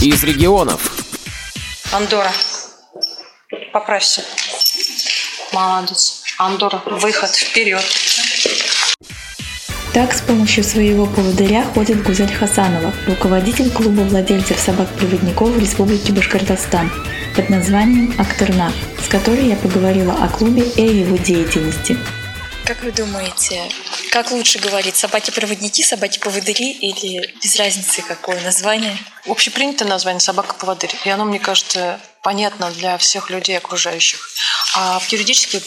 из регионов. Андора. Поправься. Молодец. Андора, выход, вперед. Так с помощью своего поводыря ходит Гузель Хасанова, руководитель клуба владельцев собак-проводников в Республике Башкортостан под названием «Актернак», с которой я поговорила о клубе и о его деятельности. Как вы думаете, как лучше говорить, собаки-проводники, собаки-поводыри или без разницы какое название? Общепринятое название собака-поводырь, и оно, мне кажется, понятно для всех людей окружающих. А в юридических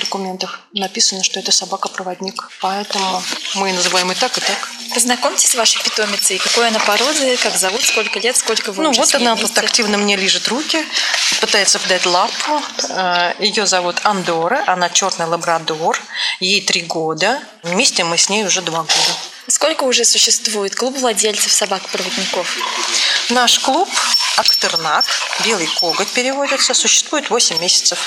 документах написано, что это собака-проводник. Поэтому мы называем и так, и так. Познакомьтесь с вашей питомицей. Какой она породы, как зовут, сколько лет, сколько вы Ну вот она вместе? тут активно мне лежит руки, пытается подать лапу. Э, Ее зовут Андора, она черный лабрадор, ей три года. Вместе мы с ней уже два года. Сколько уже существует клуб владельцев собак-проводников? Наш клуб Актернак, белый коготь переводится, существует 8 месяцев.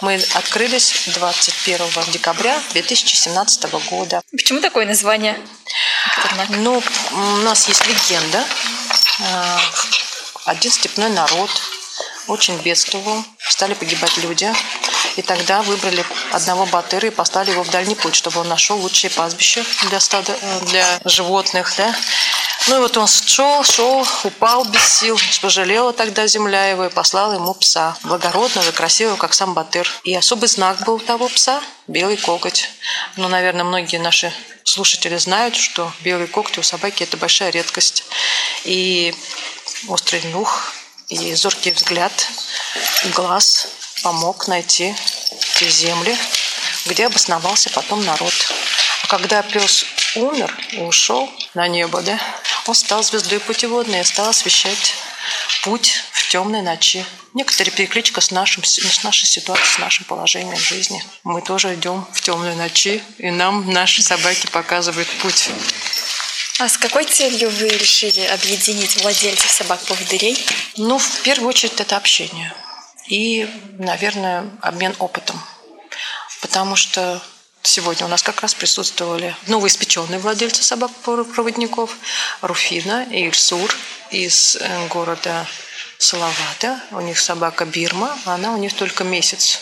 Мы открылись 21 декабря 2017 года. Почему такое название? Актернак? Ну, у нас есть легенда. Э, Один степной народ очень бедствовал, стали погибать люди. И тогда выбрали одного батыра и послали его в дальний путь, чтобы он нашел лучшие пастбища для, стада, э, для животных. Да? Ну и вот он шел, шел, упал без сил, пожалела тогда земля его и послала ему пса, благородного красивого, как сам батыр. И особый знак был у того пса – белый коготь. Ну, наверное, многие наши слушатели знают, что белый коготь у собаки – это большая редкость. И острый нюх, и зоркий взгляд, и глаз помог найти те земли, где обосновался потом народ. А когда пес умер и ушел на небо, да, он стал звездой путеводной и стал освещать путь в темной ночи. Некоторая перекличка с, нашим, с нашей ситуацией, с нашим положением в жизни. Мы тоже идем в темной ночи, и нам наши собаки показывают путь. А с какой целью вы решили объединить владельцев собак-поводырей? Ну, в первую очередь, это общение. И, наверное, обмен опытом. Потому что сегодня у нас как раз присутствовали новоиспеченные владельцы собак-проводников Руфина и Ильсур из э, города Салавата. У них собака Бирма, а она у них только месяц.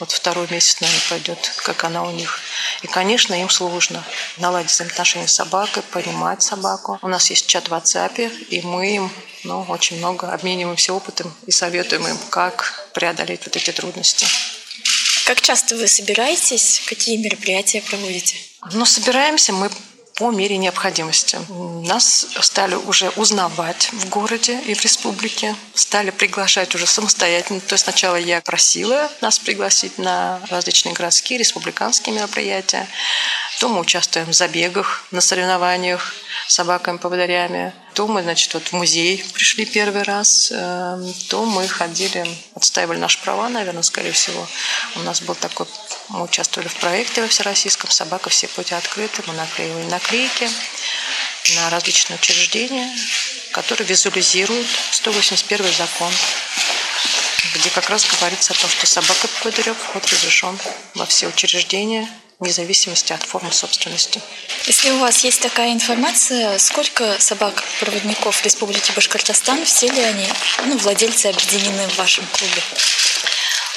Вот второй месяц, наверное, пойдет, как она у них. И, конечно, им сложно наладить взаимоотношения с собакой, понимать собаку. У нас есть чат в WhatsApp, и мы им ну, очень много обмениваемся опытом и советуем им, как преодолеть вот эти трудности. Как часто вы собираетесь? Какие мероприятия проводите? Но собираемся мы по мере необходимости. Нас стали уже узнавать в городе и в республике, стали приглашать уже самостоятельно. То есть сначала я просила нас пригласить на различные городские, республиканские мероприятия. То мы участвуем в забегах, на соревнованиях с собаками-поводырями. То мы, значит, вот в музей пришли первый раз. э, То мы ходили, отстаивали наши права, наверное, скорее всего. У нас был такой мы участвовали в проекте во Всероссийском «Собака. Все пути открыты». Мы наклеивали наклейки на различные учреждения, которые визуализируют 181 закон, где как раз говорится о том, что собака поводырев вход разрешен во все учреждения, вне зависимости от формы собственности. Если у вас есть такая информация, сколько собак-проводников в Республике Башкортостан, все ли они, ну, владельцы объединены в вашем клубе?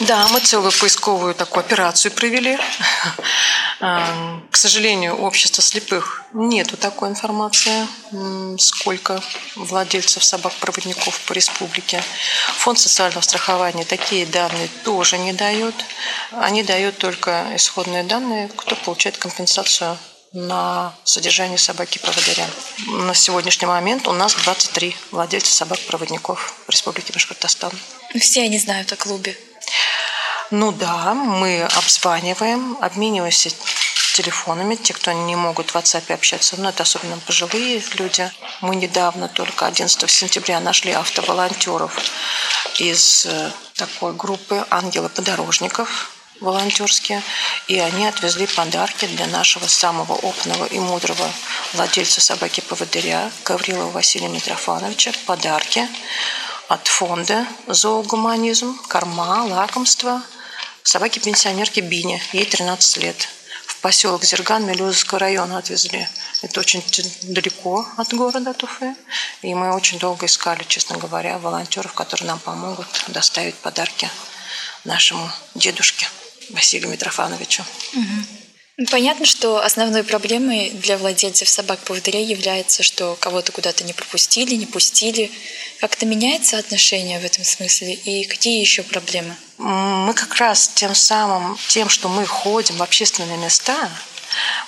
Да, мы целую поисковую такую операцию провели. Эм, К сожалению, у общества слепых нету такой информации, сколько владельцев собак-проводников по республике. Фонд социального страхования такие данные тоже не дает. Они дают только исходные данные, кто получает компенсацию на содержание собаки-проводыря. На сегодняшний момент у нас 23 владельца собак-проводников в Республике Башкортостан. Ну, Все они знают о клубе. Ну да, мы обзваниваем, обмениваемся телефонами, те, кто не могут в WhatsApp общаться, но это особенно пожилые люди. Мы недавно, только 11 сентября, нашли автоволонтеров из э, такой группы «Ангелы подорожников», волонтерские, и они отвезли подарки для нашего самого опытного и мудрого владельца собаки-поводыря Гаврилова Василия Митрофановича. Подарки от фонда «Зоогуманизм», корма, лакомства собаки-пенсионерки Бине, ей 13 лет. В поселок Зерган Мелюзовского района отвезли. Это очень далеко от города Туфы. И мы очень долго искали, честно говоря, волонтеров, которые нам помогут доставить подарки нашему дедушке Василию Митрофановичу. Угу. Понятно, что основной проблемой для владельцев собак-поводырей является, что кого-то куда-то не пропустили, не пустили. Как-то меняется отношение в этом смысле? И какие еще проблемы? Мы как раз тем самым, тем, что мы ходим в общественные места,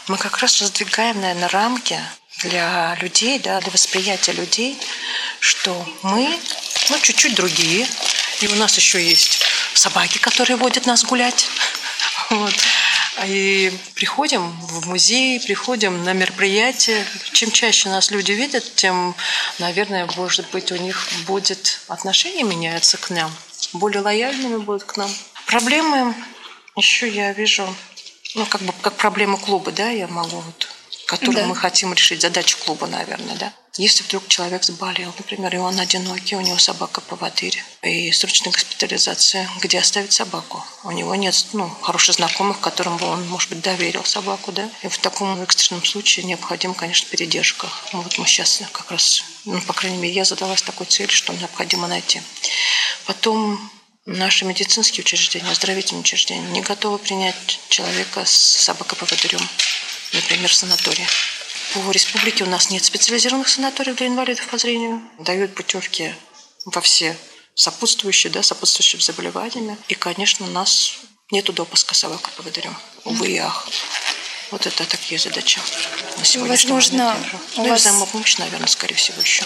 мы как раз раздвигаем, наверное, рамки для людей, да, для восприятия людей, что мы, ну, чуть-чуть другие, и у нас еще есть собаки, которые водят нас гулять. Вот. И приходим в музей, приходим на мероприятия. Чем чаще нас люди видят, тем, наверное, может быть, у них будет отношение меняется к нам, более лояльными будут к нам. Проблемы еще я вижу, ну, как бы как проблема клуба, да, я могу вот которую да. мы хотим решить, задачу клуба, наверное, да. Если вдруг человек заболел, например, и он одинокий, у него собака поводырь, и срочная госпитализация, где оставить собаку? У него нет ну, хороших знакомых, которым бы он, может быть, доверил собаку, да? И в таком экстренном случае необходима, конечно, передержка. Вот мы сейчас как раз, ну, по крайней мере, я задалась такой целью, что необходимо найти. Потом наши медицинские учреждения, оздоровительные учреждения не готовы принять человека с собакой-поводырем например, в санатории. По республике у нас нет специализированных санаториев для инвалидов по зрению. Дают путевки во все сопутствующие, да, сопутствующие заболеваниями. И, конечно, у нас нет допуска собак поводырем. Увы и ах. Вот это такие задачи на. Возможно, у ну, вас... взаимопомощь, наверное, скорее всего, еще.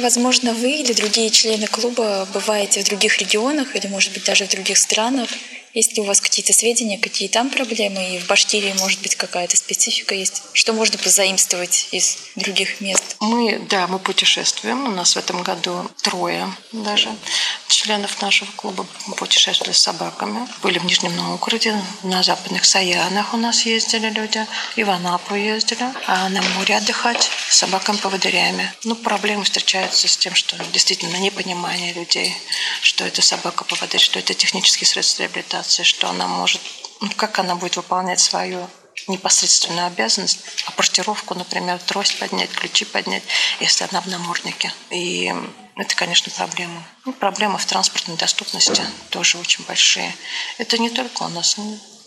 Возможно, вы или другие члены клуба бываете в других регионах или, может быть, даже в других странах есть ли у вас какие-то сведения, какие там проблемы, и в Башкирии, может быть, какая-то специфика есть? Что можно позаимствовать из других мест? Мы, да, мы путешествуем. У нас в этом году трое даже членов нашего клуба путешествовали с собаками. Были в Нижнем Новгороде, на западных Саянах у нас ездили люди, и в Анапу ездили, а на море отдыхать с собаками-поводырями. Ну, проблемы встречаются с тем, что действительно непонимание людей, что это собака-поводырь, что это технический средство реабилитации ситуации, что она может, ну, как она будет выполнять свою непосредственную обязанность, апортировку, например, трость поднять, ключи поднять, если она в наморднике. И это, конечно, проблема. Ну, проблемы в транспортной доступности тоже очень большие. Это не только у нас.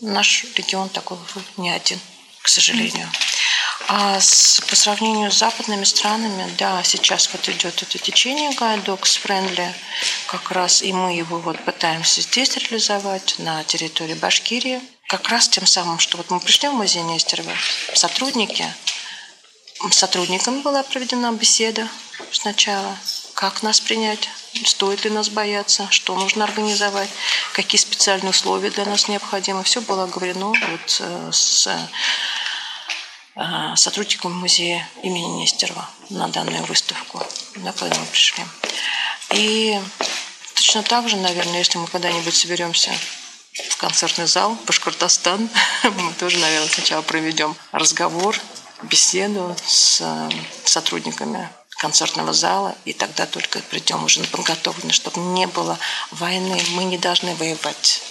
Наш регион такой не один, к сожалению. А с, по сравнению с западными странами, да, сейчас вот идет это течение Guidedogs Friendly, как раз и мы его вот пытаемся здесь реализовать, на территории Башкирии. Как раз тем самым, что вот мы пришли в музей Нестерова, сотрудники, сотрудникам была проведена беседа сначала, как нас принять, стоит ли нас бояться, что нужно организовать, какие специальные условия для нас необходимы. Все было оговорено вот э, с Э, сотрудникам музея имени Нестерова на данную выставку, да, когда мы пришли. И точно так же, наверное, если мы когда-нибудь соберемся в концертный зал Башкортостан, мы тоже, наверное, сначала проведем разговор, беседу с э, сотрудниками концертного зала, и тогда только придем уже на подготовленные, чтобы не было войны. Мы не должны воевать.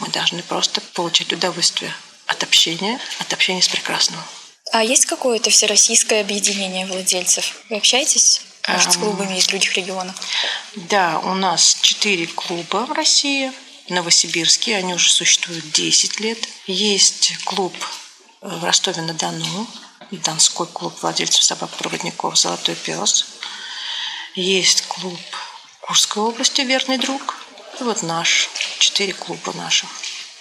Мы должны просто получать удовольствие от общения, от общения с прекрасным. А есть какое-то всероссийское объединение владельцев? Вы общаетесь, может, с клубами из других регионов? Да, у нас четыре клуба в России. В Новосибирске, они уже существуют 10 лет. Есть клуб в Ростове-на-Дону, Донской клуб владельцев собак-проводников «Золотой пес». Есть клуб Курской области «Верный друг». И вот наш, четыре клуба наших.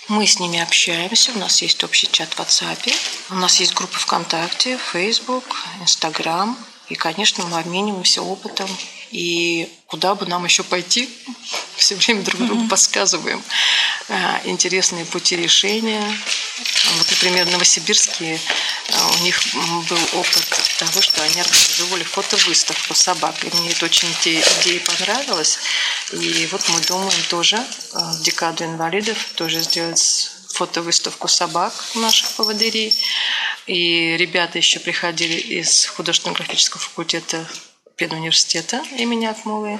Мы с ними общаемся, у нас есть общий чат в WhatsApp, у нас есть группы ВКонтакте, Facebook, Instagram. И, конечно, мы обмениваемся опытом. И куда бы нам еще пойти, все время друг другу mm-hmm. подсказываем а, интересные пути решения. Вот, например, в Новосибирске а, у них был опыт того, что они организовали фотовыставку собак. И мне это очень идея понравилась. И вот мы думаем тоже а, в декаду инвалидов тоже сделать фотовыставку собак наших поводырей. И ребята еще приходили из художественно-графического факультета педуниверситета имени Акмулы,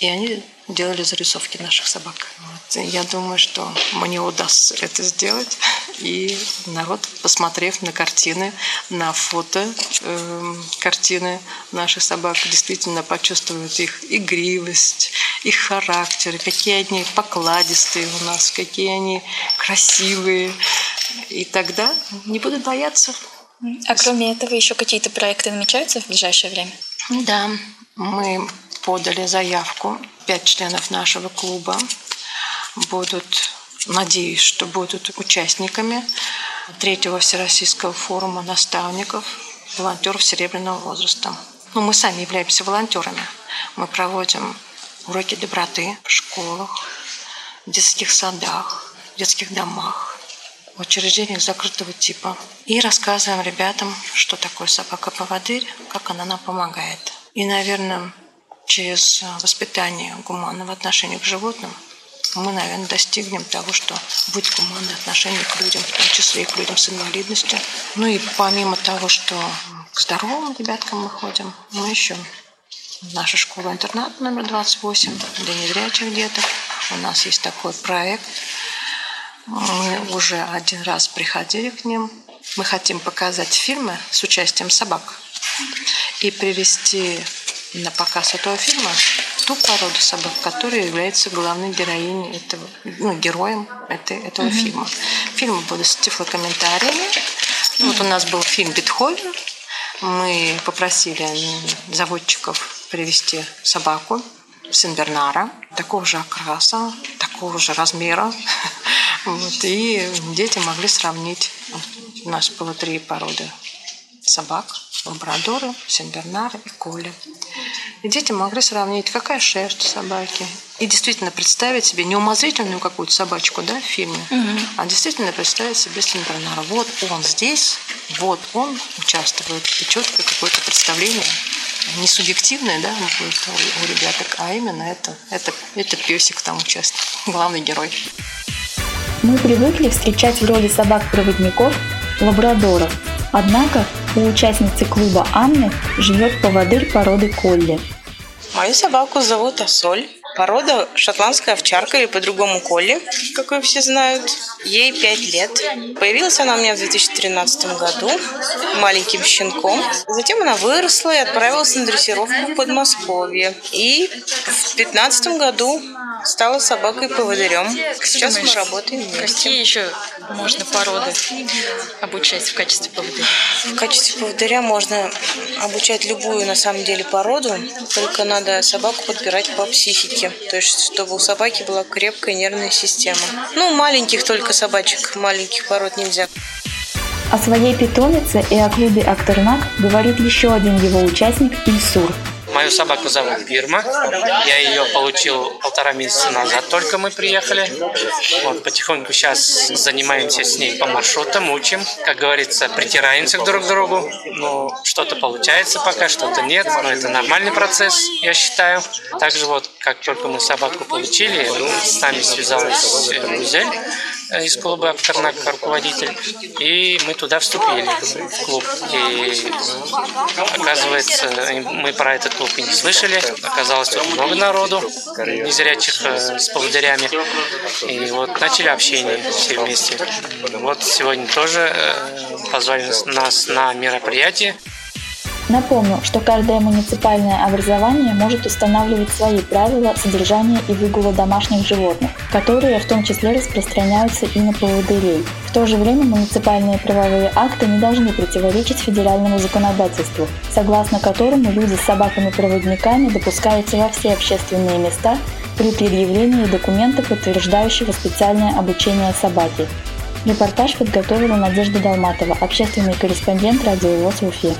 и они делали зарисовки наших собак. Вот. Я думаю, что мне удастся это сделать. И народ, посмотрев на картины, на фото э, картины наших собак, действительно почувствует их игривость, их характер, какие они покладистые у нас, какие они красивые. И тогда не будут бояться. А кроме этого еще какие-то проекты намечаются в ближайшее время? Да, мы подали заявку. Пять членов нашего клуба будут, надеюсь, что будут участниками третьего Всероссийского форума наставников, волонтеров серебряного возраста. Ну, мы сами являемся волонтерами. Мы проводим уроки доброты в школах, в детских садах, в детских домах, в учреждениях закрытого типа. И рассказываем ребятам, что такое собака-поводырь, как она нам помогает. И, наверное, через воспитание гуманного отношения к животным мы, наверное, достигнем того, что будет гуманное отношение к людям, в том числе и к людям с инвалидностью. Ну и помимо того, что к здоровым ребяткам мы ходим, мы еще наша школа-интернат номер 28 для незрячих деток. У нас есть такой проект. Мы уже один раз приходили к ним. Мы хотим показать фильмы с участием собак и привести на показ этого фильма ту породу собак, которая является главной героиней этого, ну, героем этой, этого mm-hmm. фильма. Фильм будут с тифлокомментариями. Mm-hmm. Вот у нас был фильм «Бетховен». Мы попросили заводчиков привести собаку Сенбернара, такого же окраса, такого же размера. Вот, и дети могли сравнить. У нас было три породы собак лабрадоры, сенбернары и коли. И дети могли сравнить, какая шерсть у собаки. И действительно представить себе не умозрительную какую-то собачку да, в фильме, угу. а действительно представить себе сенбернара. Вот он здесь, вот он участвует. И четкое какое-то представление не субъективное, да, будет у, ребяток, а именно это, это, это песик там участвует, главный герой. Мы привыкли встречать в роли собак-проводников лабрадоров. Однако у участницы клуба Анны живет поводырь породы колли. Мою собаку зовут Асоль. Порода шотландская овчарка или по-другому колли, как вы все знают. Ей 5 лет. Появилась она у меня в 2013 году маленьким щенком. Затем она выросла и отправилась на дрессировку в Подмосковье. И в 2015 году стала собакой-поводырем. Сейчас думаешь, мы работаем вместе. Какие еще можно породы обучать в качестве поводыря? В качестве поводыря можно обучать любую, на самом деле, породу, только надо собаку подбирать по психике. То есть, чтобы у собаки была крепкая нервная система. Ну, маленьких только собачек, маленьких пород нельзя. О своей питомице и о клубе Актернак говорит еще один его участник Ильсур. Мою собаку зовут Бирма. Я ее получил полтора месяца назад, только мы приехали. Вот, потихоньку сейчас занимаемся с ней по маршрутам, учим. Как говорится, притираемся друг к другу. Ну, что-то получается пока, что-то нет. Но это нормальный процесс, я считаю. Также вот, как только мы собаку получили, ну, с нами связалась Гузель из клуба Актернак, руководитель, и мы туда вступили, в клуб. И оказывается, мы про этот клуб и не слышали. Оказалось, тут много народу, незрячих э, с поводырями. И вот начали общение все вместе. Вот сегодня тоже э, позвали нас на мероприятие. Напомню, что каждое муниципальное образование может устанавливать свои правила содержания и выгула домашних животных, которые в том числе распространяются и на поводырей. В то же время муниципальные правовые акты не должны противоречить федеральному законодательству, согласно которому люди с собаками-проводниками допускаются во все общественные места при предъявлении документа, подтверждающего специальное обучение собаки. Репортаж подготовила Надежда Долматова, общественный корреспондент радиовоз в Уфе.